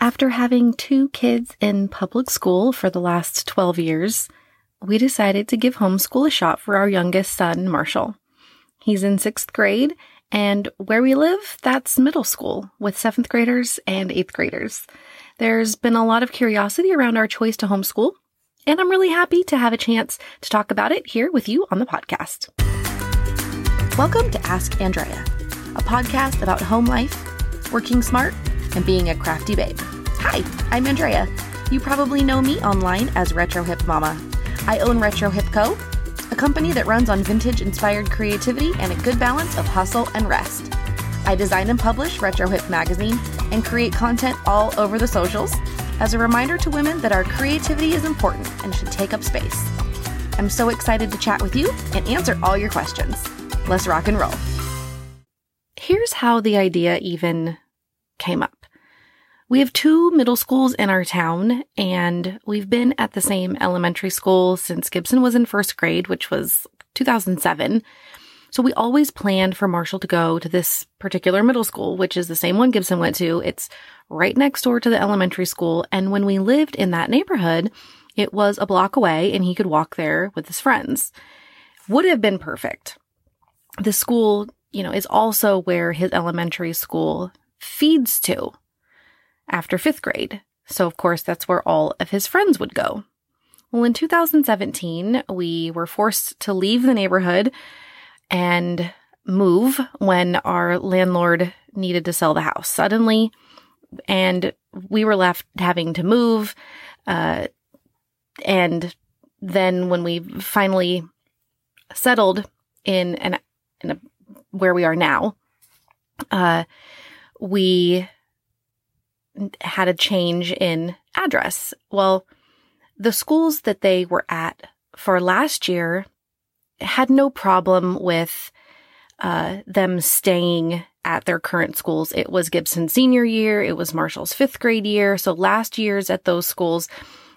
After having two kids in public school for the last 12 years, we decided to give homeschool a shot for our youngest son, Marshall. He's in sixth grade, and where we live, that's middle school with seventh graders and eighth graders. There's been a lot of curiosity around our choice to homeschool, and I'm really happy to have a chance to talk about it here with you on the podcast. Welcome to Ask Andrea, a podcast about home life, working smart, and being a crafty babe. Hi, I'm Andrea. You probably know me online as Retro Hip Mama. I own Retro Hip Co., a company that runs on vintage inspired creativity and a good balance of hustle and rest. I design and publish Retro Hip magazine and create content all over the socials as a reminder to women that our creativity is important and should take up space. I'm so excited to chat with you and answer all your questions. Let's rock and roll. Here's how the idea even came up. We have two middle schools in our town, and we've been at the same elementary school since Gibson was in first grade, which was 2007. So we always planned for Marshall to go to this particular middle school, which is the same one Gibson went to. It's right next door to the elementary school. And when we lived in that neighborhood, it was a block away and he could walk there with his friends. Would have been perfect. The school, you know, is also where his elementary school feeds to after fifth grade. So, of course, that's where all of his friends would go. Well, in 2017, we were forced to leave the neighborhood and move when our landlord needed to sell the house suddenly. And we were left having to move. Uh, and then when we finally settled in an, in a, where we are now, uh, we had a change in address. Well, the schools that they were at for last year had no problem with uh, them staying at their current schools. It was Gibson's senior year, it was Marshall's fifth grade year, so last year's at those schools,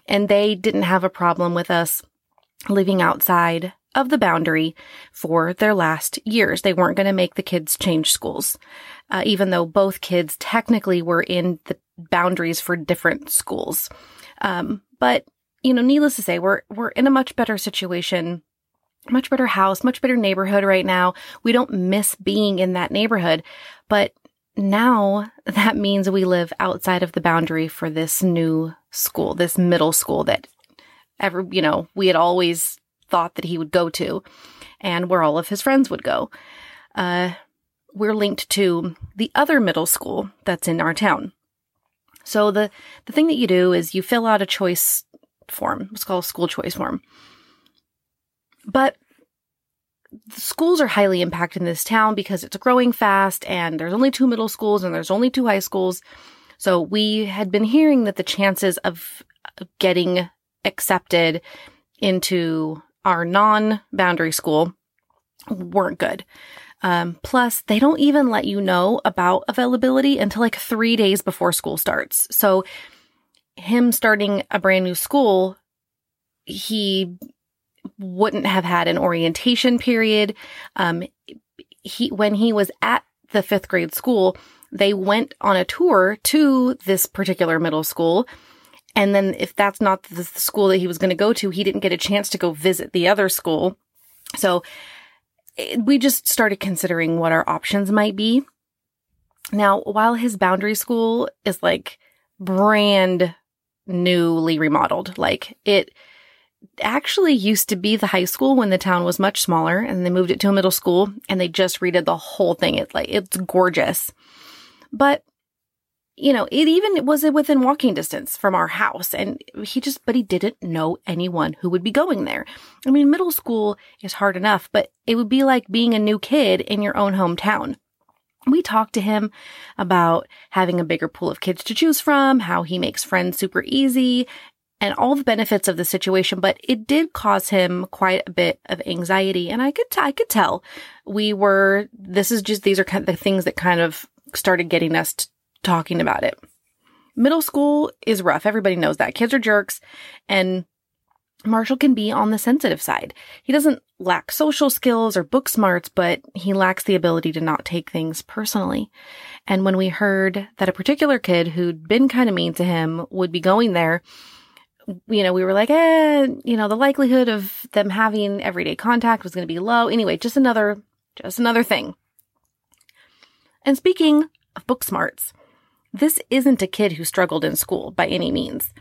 and they didn't have a problem with us living outside of the boundary for their last years. They weren't going to make the kids change schools, uh, even though both kids technically were in the boundaries for different schools. Um, but you know, needless to say, we're we're in a much better situation, much better house, much better neighborhood right now. We don't miss being in that neighborhood, but now that means we live outside of the boundary for this new school, this middle school that ever, you know, we had always thought that he would go to and where all of his friends would go. Uh, we're linked to the other middle school that's in our town. So the, the thing that you do is you fill out a choice form. It's called a school choice form. But schools are highly impacted in this town because it's growing fast and there's only two middle schools and there's only two high schools. So we had been hearing that the chances of getting accepted into our non boundary school weren't good. Um, plus, they don't even let you know about availability until like three days before school starts. So, him starting a brand new school, he wouldn't have had an orientation period. Um, he when he was at the fifth grade school, they went on a tour to this particular middle school. And then if that's not the school that he was going to go to, he didn't get a chance to go visit the other school. So eh, we just started considering what our options might be. Now, while his boundary school is like brand newly remodeled, like it actually used to be the high school when the town was much smaller and they moved it to a middle school and they just redid the whole thing. It's like, it's gorgeous. But you know, it even was within walking distance from our house. And he just, but he didn't know anyone who would be going there. I mean, middle school is hard enough, but it would be like being a new kid in your own hometown. We talked to him about having a bigger pool of kids to choose from, how he makes friends super easy, and all the benefits of the situation, but it did cause him quite a bit of anxiety. And I could, t- I could tell we were, this is just, these are kind of the things that kind of started getting us talking about it. Middle school is rough. Everybody knows that. Kids are jerks. And Marshall can be on the sensitive side. He doesn't lack social skills or book smarts, but he lacks the ability to not take things personally. And when we heard that a particular kid who'd been kind of mean to him would be going there, you know, we were like, eh, you know, the likelihood of them having everyday contact was going to be low. Anyway, just another, just another thing. And speaking of book smarts, this isn't a kid who struggled in school by any means.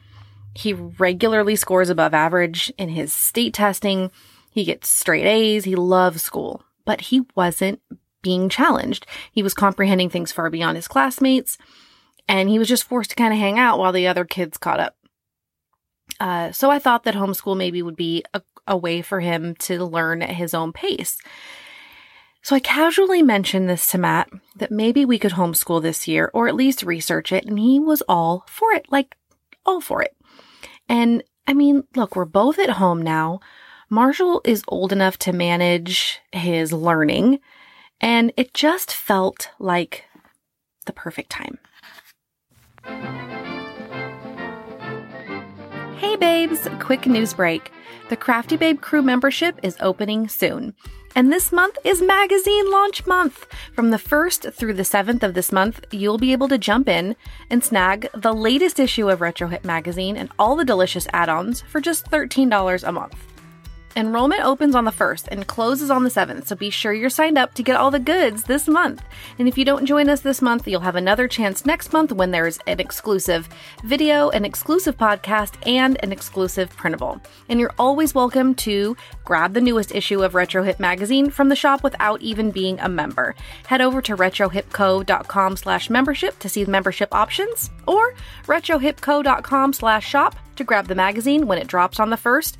He regularly scores above average in his state testing. He gets straight A's. He loves school, but he wasn't being challenged. He was comprehending things far beyond his classmates, and he was just forced to kind of hang out while the other kids caught up. Uh, so I thought that homeschool maybe would be a, a way for him to learn at his own pace. So I casually mentioned this to Matt that maybe we could homeschool this year or at least research it. And he was all for it, like all for it. And I mean, look, we're both at home now. Marshall is old enough to manage his learning and it just felt like the perfect time. Hey babes, quick news break. The Crafty Babe Crew membership is opening soon. And this month is magazine launch month. From the 1st through the 7th of this month, you'll be able to jump in and snag the latest issue of Retro Hip magazine and all the delicious add ons for just $13 a month. Enrollment opens on the 1st and closes on the 7th, so be sure you're signed up to get all the goods this month. And if you don't join us this month, you'll have another chance next month when there's an exclusive video, an exclusive podcast, and an exclusive printable. And you're always welcome to grab the newest issue of Retro Hip magazine from the shop without even being a member. Head over to retrohipco.com slash membership to see the membership options, or retrohipco.com slash shop to grab the magazine when it drops on the 1st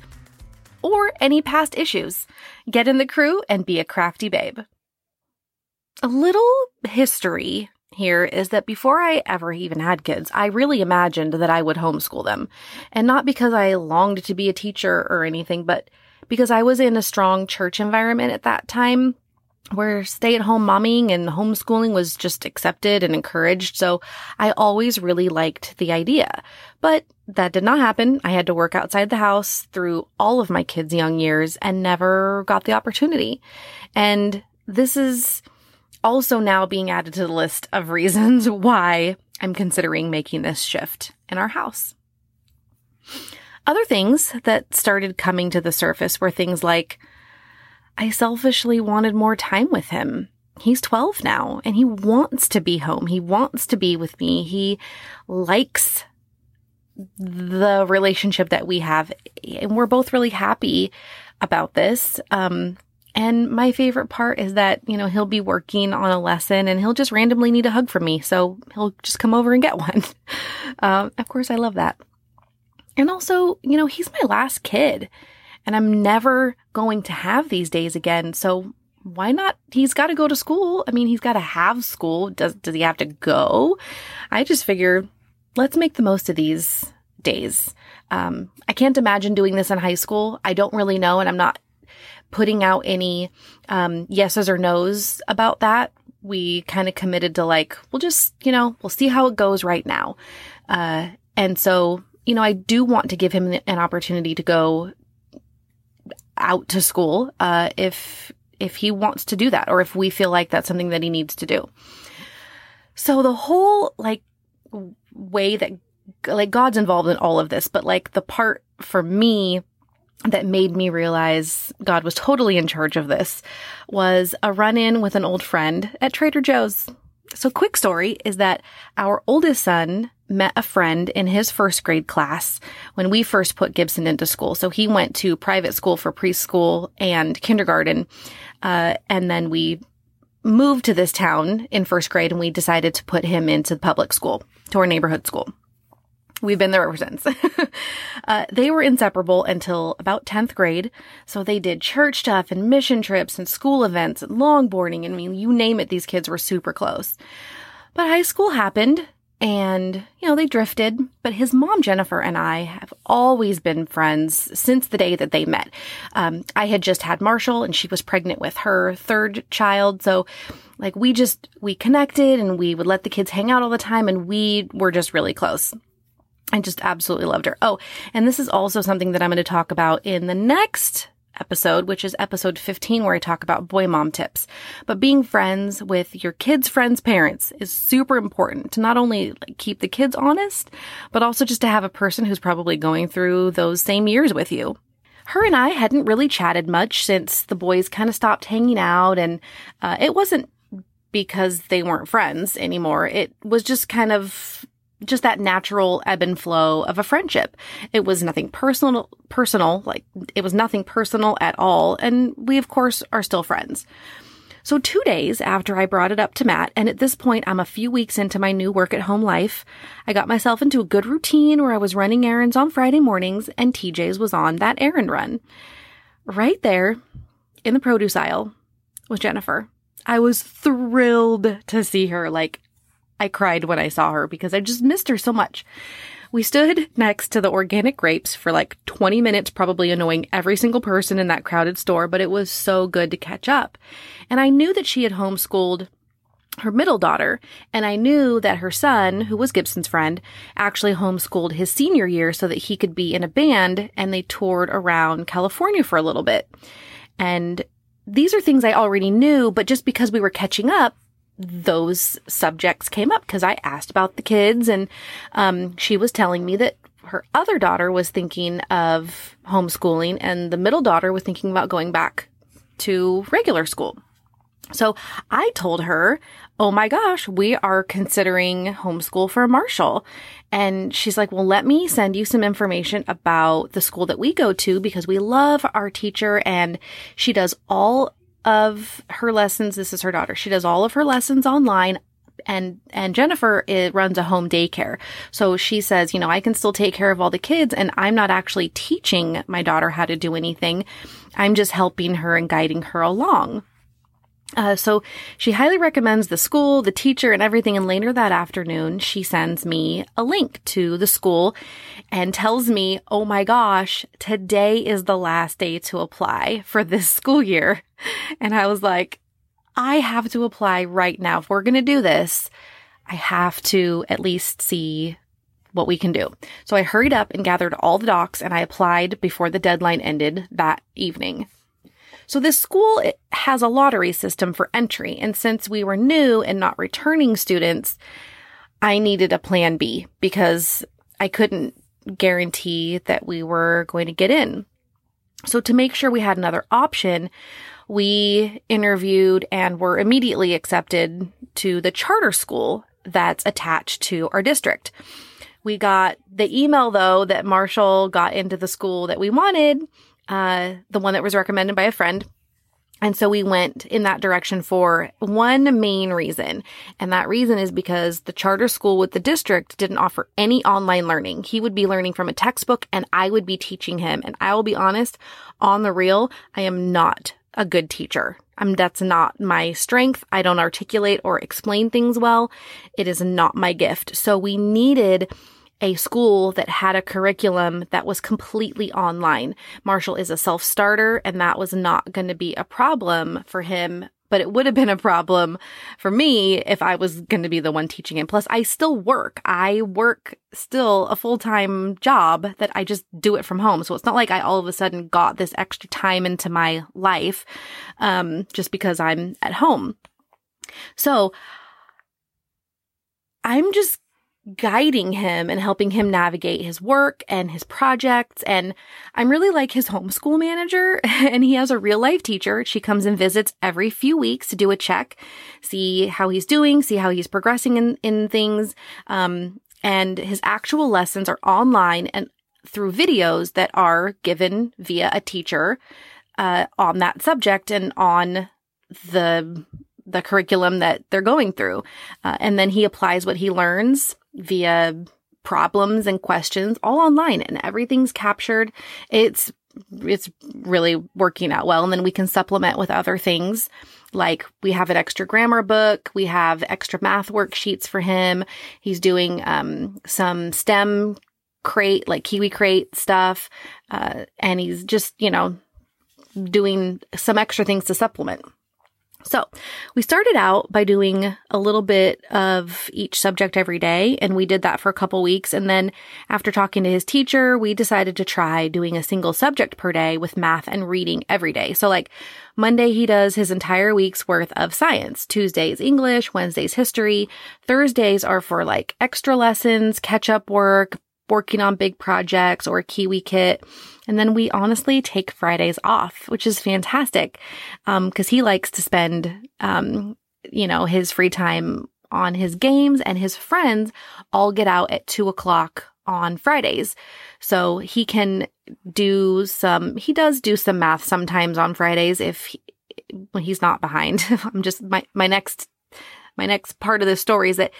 or any past issues. Get in the crew and be a crafty babe. A little history here is that before I ever even had kids, I really imagined that I would homeschool them. And not because I longed to be a teacher or anything, but because I was in a strong church environment at that time where stay at home momming and homeschooling was just accepted and encouraged. So I always really liked the idea, but that did not happen. I had to work outside the house through all of my kids' young years and never got the opportunity. And this is also now being added to the list of reasons why I'm considering making this shift in our house. Other things that started coming to the surface were things like I selfishly wanted more time with him. He's 12 now and he wants to be home. He wants to be with me. He likes the relationship that we have and we're both really happy about this. Um, and my favorite part is that, you know, he'll be working on a lesson and he'll just randomly need a hug from me. So he'll just come over and get one. um, of course, I love that. And also, you know, he's my last kid and I'm never going to have these days again. So why not? He's got to go to school. I mean, he's got to have school. Does, does he have to go? I just figure let's make the most of these days. Um, I can't imagine doing this in high school. I don't really know. And I'm not putting out any, um, yeses or nos about that. We kind of committed to like, we'll just, you know, we'll see how it goes right now. Uh, and so, you know, I do want to give him an opportunity to go out to school uh, if if he wants to do that or if we feel like that's something that he needs to do. So the whole like way that like God's involved in all of this, but like the part for me that made me realize God was totally in charge of this was a run in with an old friend at Trader Joe's. So quick story is that our oldest son met a friend in his first grade class when we first put Gibson into school. So he went to private school for preschool and kindergarten. Uh, and then we moved to this town in first grade and we decided to put him into the public school, to our neighborhood school. We've been there ever since. uh, they were inseparable until about 10th grade. So they did church stuff and mission trips and school events and longboarding. I mean, you name it, these kids were super close. But high school happened and, you know, they drifted, but his mom, Jennifer, and I have always been friends since the day that they met. Um, I had just had Marshall and she was pregnant with her third child. So, like, we just, we connected and we would let the kids hang out all the time and we were just really close. I just absolutely loved her. Oh, and this is also something that I'm going to talk about in the next episode, which is episode 15, where I talk about boy mom tips. But being friends with your kids' friends' parents is super important to not only keep the kids honest, but also just to have a person who's probably going through those same years with you. Her and I hadn't really chatted much since the boys kind of stopped hanging out, and uh, it wasn't because they weren't friends anymore. It was just kind of just that natural ebb and flow of a friendship. It was nothing personal, personal, like it was nothing personal at all. And we, of course, are still friends. So two days after I brought it up to Matt, and at this point, I'm a few weeks into my new work at home life, I got myself into a good routine where I was running errands on Friday mornings and TJ's was on that errand run. Right there in the produce aisle was Jennifer. I was thrilled to see her. Like, I cried when I saw her because I just missed her so much. We stood next to the organic grapes for like 20 minutes, probably annoying every single person in that crowded store, but it was so good to catch up. And I knew that she had homeschooled her middle daughter, and I knew that her son, who was Gibson's friend, actually homeschooled his senior year so that he could be in a band, and they toured around California for a little bit. And these are things I already knew, but just because we were catching up, those subjects came up because I asked about the kids and um, she was telling me that her other daughter was thinking of homeschooling and the middle daughter was thinking about going back to regular school. So I told her, Oh my gosh, we are considering homeschool for Marshall. And she's like, well, let me send you some information about the school that we go to because we love our teacher and she does all of her lessons. This is her daughter. She does all of her lessons online and and Jennifer it runs a home daycare. So she says, you know, I can still take care of all the kids and I'm not actually teaching my daughter how to do anything. I'm just helping her and guiding her along. Uh, so she highly recommends the school, the teacher, and everything. And later that afternoon, she sends me a link to the school and tells me, Oh my gosh, today is the last day to apply for this school year. And I was like, I have to apply right now. If we're going to do this, I have to at least see what we can do. So I hurried up and gathered all the docs and I applied before the deadline ended that evening. So this school has a lottery system for entry. And since we were new and not returning students, I needed a plan B because I couldn't guarantee that we were going to get in. So to make sure we had another option, we interviewed and were immediately accepted to the charter school that's attached to our district. We got the email though that Marshall got into the school that we wanted uh, the one that was recommended by a friend. And so we went in that direction for one main reason. And that reason is because the charter school with the district didn't offer any online learning. He would be learning from a textbook and I would be teaching him. And I will be honest, on the real, I am not a good teacher. I'm, that's not my strength. I don't articulate or explain things well. It is not my gift. So we needed a school that had a curriculum that was completely online. Marshall is a self starter and that was not going to be a problem for him. But it would have been a problem for me if I was going to be the one teaching him. Plus, I still work. I work still a full time job that I just do it from home. So it's not like I all of a sudden got this extra time into my life, um, just because I'm at home. So I'm just guiding him and helping him navigate his work and his projects. And I'm really like his homeschool manager and he has a real life teacher. She comes and visits every few weeks to do a check, see how he's doing, see how he's progressing in, in things. Um, and his actual lessons are online and through videos that are given via a teacher, uh, on that subject and on the the curriculum that they're going through. Uh, and then he applies what he learns via problems and questions all online and everything's captured. It's it's really working out well. And then we can supplement with other things. Like we have an extra grammar book. We have extra math worksheets for him. He's doing, um, some STEM crate, like Kiwi crate stuff. Uh, and he's just, you know, doing some extra things to supplement. So we started out by doing a little bit of each subject every day, and we did that for a couple weeks. And then after talking to his teacher, we decided to try doing a single subject per day with math and reading every day. So like Monday, he does his entire week's worth of science. Tuesdays, English. Wednesdays, history. Thursdays are for like extra lessons, catch up work, working on big projects or a Kiwi Kit. And then we honestly take Fridays off, which is fantastic. Um, cause he likes to spend, um, you know, his free time on his games and his friends all get out at two o'clock on Fridays. So he can do some, he does do some math sometimes on Fridays if he, when he's not behind. I'm just, my, my next, my next part of the story is that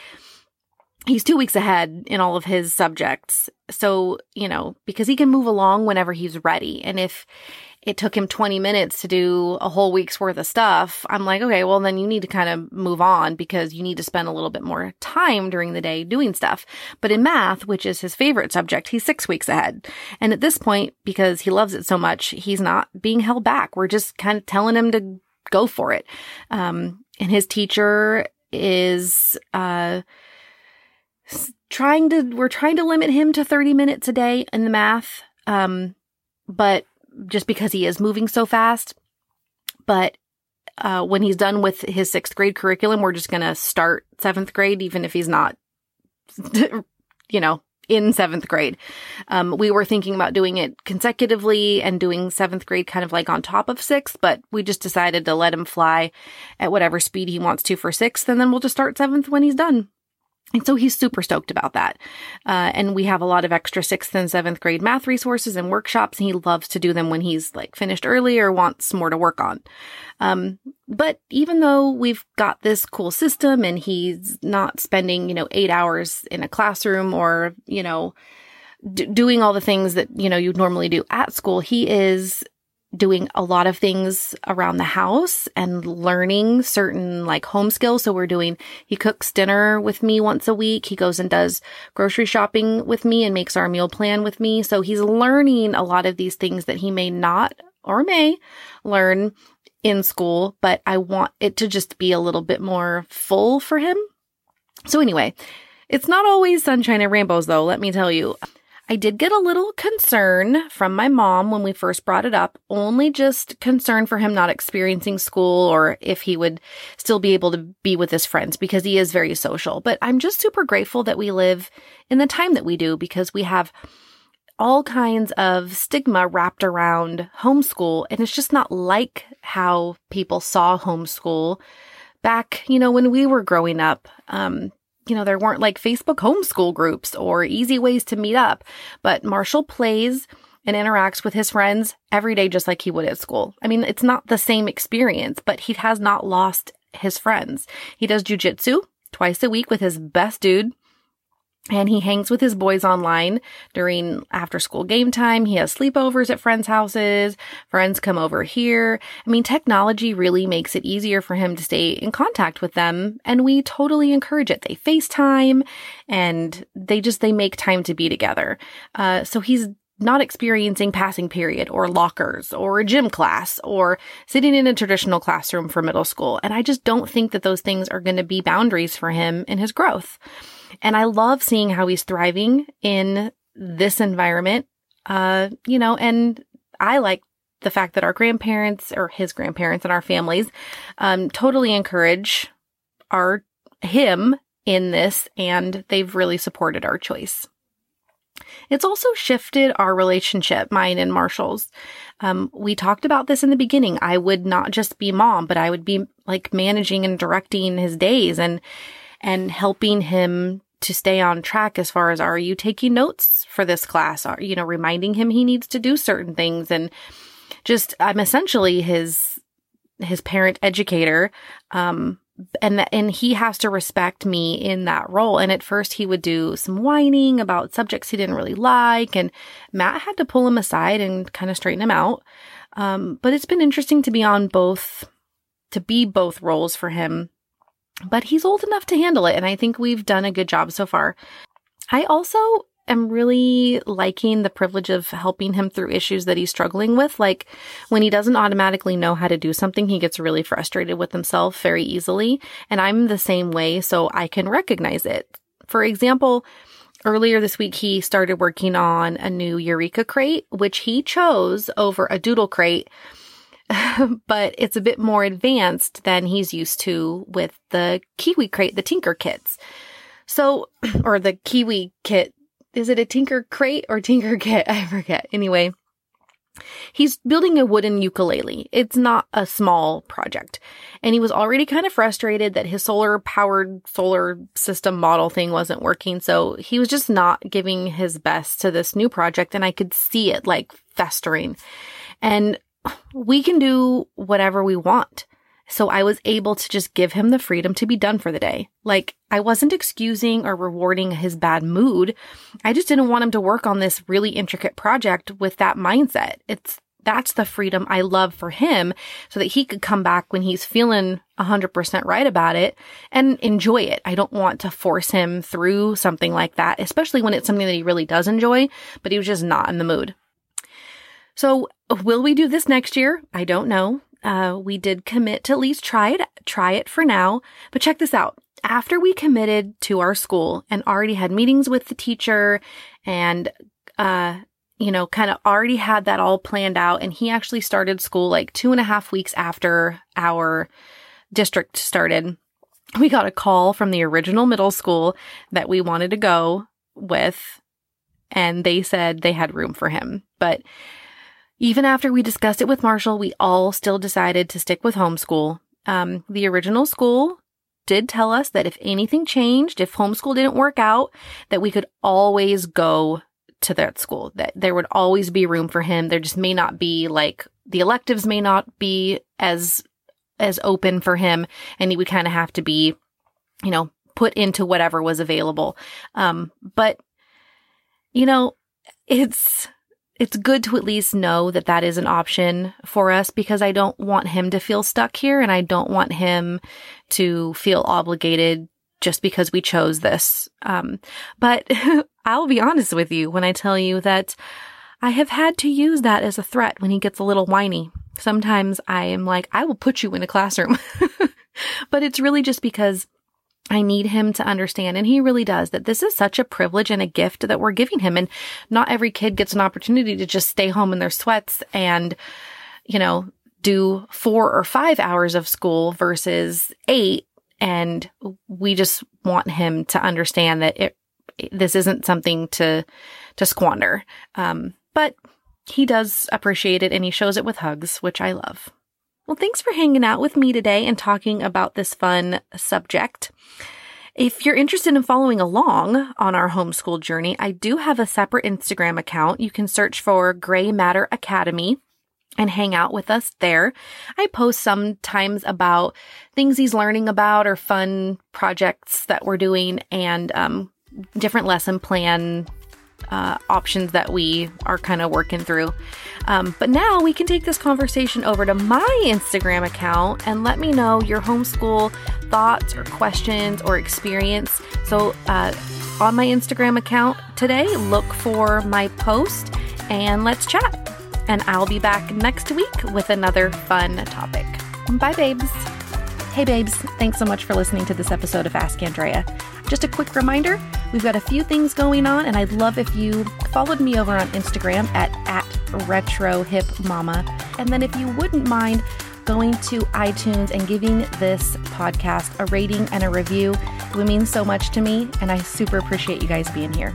he's two weeks ahead in all of his subjects. So, you know, because he can move along whenever he's ready. And if it took him 20 minutes to do a whole week's worth of stuff, I'm like, okay, well, then you need to kind of move on because you need to spend a little bit more time during the day doing stuff. But in math, which is his favorite subject, he's six weeks ahead. And at this point, because he loves it so much, he's not being held back. We're just kind of telling him to go for it. Um, and his teacher is, uh, trying to we're trying to limit him to 30 minutes a day in the math um but just because he is moving so fast. But uh, when he's done with his sixth grade curriculum we're just going to start seventh grade even if he's not you know in seventh grade. Um, we were thinking about doing it consecutively and doing seventh grade kind of like on top of sixth but we just decided to let him fly at whatever speed he wants to for sixth and then we'll just start seventh when he's done and so he's super stoked about that. Uh, and we have a lot of extra sixth and seventh grade math resources and workshops, and he loves to do them when he's like finished early or wants more to work on. Um, but even though we've got this cool system and he's not spending, you know, eight hours in a classroom or, you know, d- doing all the things that, you know, you'd normally do at school, he is doing a lot of things around the house and learning certain like home skills. So we're doing, he cooks dinner with me once a week. He goes and does grocery shopping with me and makes our meal plan with me. So he's learning a lot of these things that he may not or may learn in school, but I want it to just be a little bit more full for him. So anyway, it's not always sunshine and rainbows though, let me tell you. I did get a little concern from my mom when we first brought it up, only just concern for him not experiencing school or if he would still be able to be with his friends because he is very social. But I'm just super grateful that we live in the time that we do because we have all kinds of stigma wrapped around homeschool. And it's just not like how people saw homeschool back, you know, when we were growing up. Um, you know, there weren't like Facebook homeschool groups or easy ways to meet up, but Marshall plays and interacts with his friends every day just like he would at school. I mean, it's not the same experience, but he has not lost his friends. He does jujitsu twice a week with his best dude and he hangs with his boys online during after school game time. He has sleepovers at friends' houses. Friends come over here. I mean, technology really makes it easier for him to stay in contact with them. And we totally encourage it. They FaceTime and they just, they make time to be together. Uh, so he's not experiencing passing period or lockers or a gym class or sitting in a traditional classroom for middle school. And I just don't think that those things are going to be boundaries for him in his growth. And I love seeing how he's thriving in this environment. Uh, you know, and I like the fact that our grandparents or his grandparents and our families, um, totally encourage our, him in this and they've really supported our choice. It's also shifted our relationship, mine and Marshall's. Um, we talked about this in the beginning. I would not just be mom, but I would be like managing and directing his days and, and helping him to stay on track as far as are you taking notes for this class? Are, you know, reminding him he needs to do certain things and just, I'm essentially his, his parent educator. Um, and and he has to respect me in that role. And at first he would do some whining about subjects he didn't really like. And Matt had to pull him aside and kind of straighten him out. Um, but it's been interesting to be on both, to be both roles for him but he's old enough to handle it. And I think we've done a good job so far. I also am really liking the privilege of helping him through issues that he's struggling with. Like when he doesn't automatically know how to do something, he gets really frustrated with himself very easily. And I'm the same way, so I can recognize it. For example, earlier this week, he started working on a new Eureka crate, which he chose over a doodle crate. but it's a bit more advanced than he's used to with the Kiwi crate, the Tinker kits. So, or the Kiwi kit is it a Tinker crate or Tinker kit? I forget. Anyway, he's building a wooden ukulele. It's not a small project. And he was already kind of frustrated that his solar powered solar system model thing wasn't working. So he was just not giving his best to this new project. And I could see it like festering. And we can do whatever we want. So I was able to just give him the freedom to be done for the day. Like I wasn't excusing or rewarding his bad mood. I just didn't want him to work on this really intricate project with that mindset. It's that's the freedom I love for him so that he could come back when he's feeling 100% right about it and enjoy it. I don't want to force him through something like that, especially when it's something that he really does enjoy, but he was just not in the mood. So will we do this next year? I don't know uh, we did commit to at least try it, try it for now. But check this out. After we committed to our school and already had meetings with the teacher and, uh, you know, kind of already had that all planned out. And he actually started school like two and a half weeks after our district started. We got a call from the original middle school that we wanted to go with. And they said they had room for him. But even after we discussed it with Marshall, we all still decided to stick with homeschool. Um, the original school did tell us that if anything changed, if homeschool didn't work out, that we could always go to that school, that there would always be room for him. There just may not be like the electives may not be as, as open for him. And he would kind of have to be, you know, put into whatever was available. Um, but, you know, it's, it's good to at least know that that is an option for us because I don't want him to feel stuck here and I don't want him to feel obligated just because we chose this. Um, but I'll be honest with you when I tell you that I have had to use that as a threat when he gets a little whiny. Sometimes I am like, I will put you in a classroom. but it's really just because I need him to understand, and he really does, that this is such a privilege and a gift that we're giving him. And not every kid gets an opportunity to just stay home in their sweats and, you know, do four or five hours of school versus eight. And we just want him to understand that it, this isn't something to, to squander. Um, but he does appreciate it and he shows it with hugs, which I love. Well, thanks for hanging out with me today and talking about this fun subject. If you're interested in following along on our homeschool journey, I do have a separate Instagram account. You can search for Gray Matter Academy and hang out with us there. I post sometimes about things he's learning about or fun projects that we're doing and um, different lesson plan uh, options that we are kind of working through. Um, but now we can take this conversation over to my Instagram account and let me know your homeschool thoughts or questions or experience. So, uh, on my Instagram account today, look for my post and let's chat. And I'll be back next week with another fun topic. Bye, babes. Hey, babes. Thanks so much for listening to this episode of Ask Andrea. Just a quick reminder we've got a few things going on, and I'd love if you followed me over on Instagram at, at RetroHipMama. And then if you wouldn't mind going to iTunes and giving this podcast a rating and a review, it would mean so much to me, and I super appreciate you guys being here.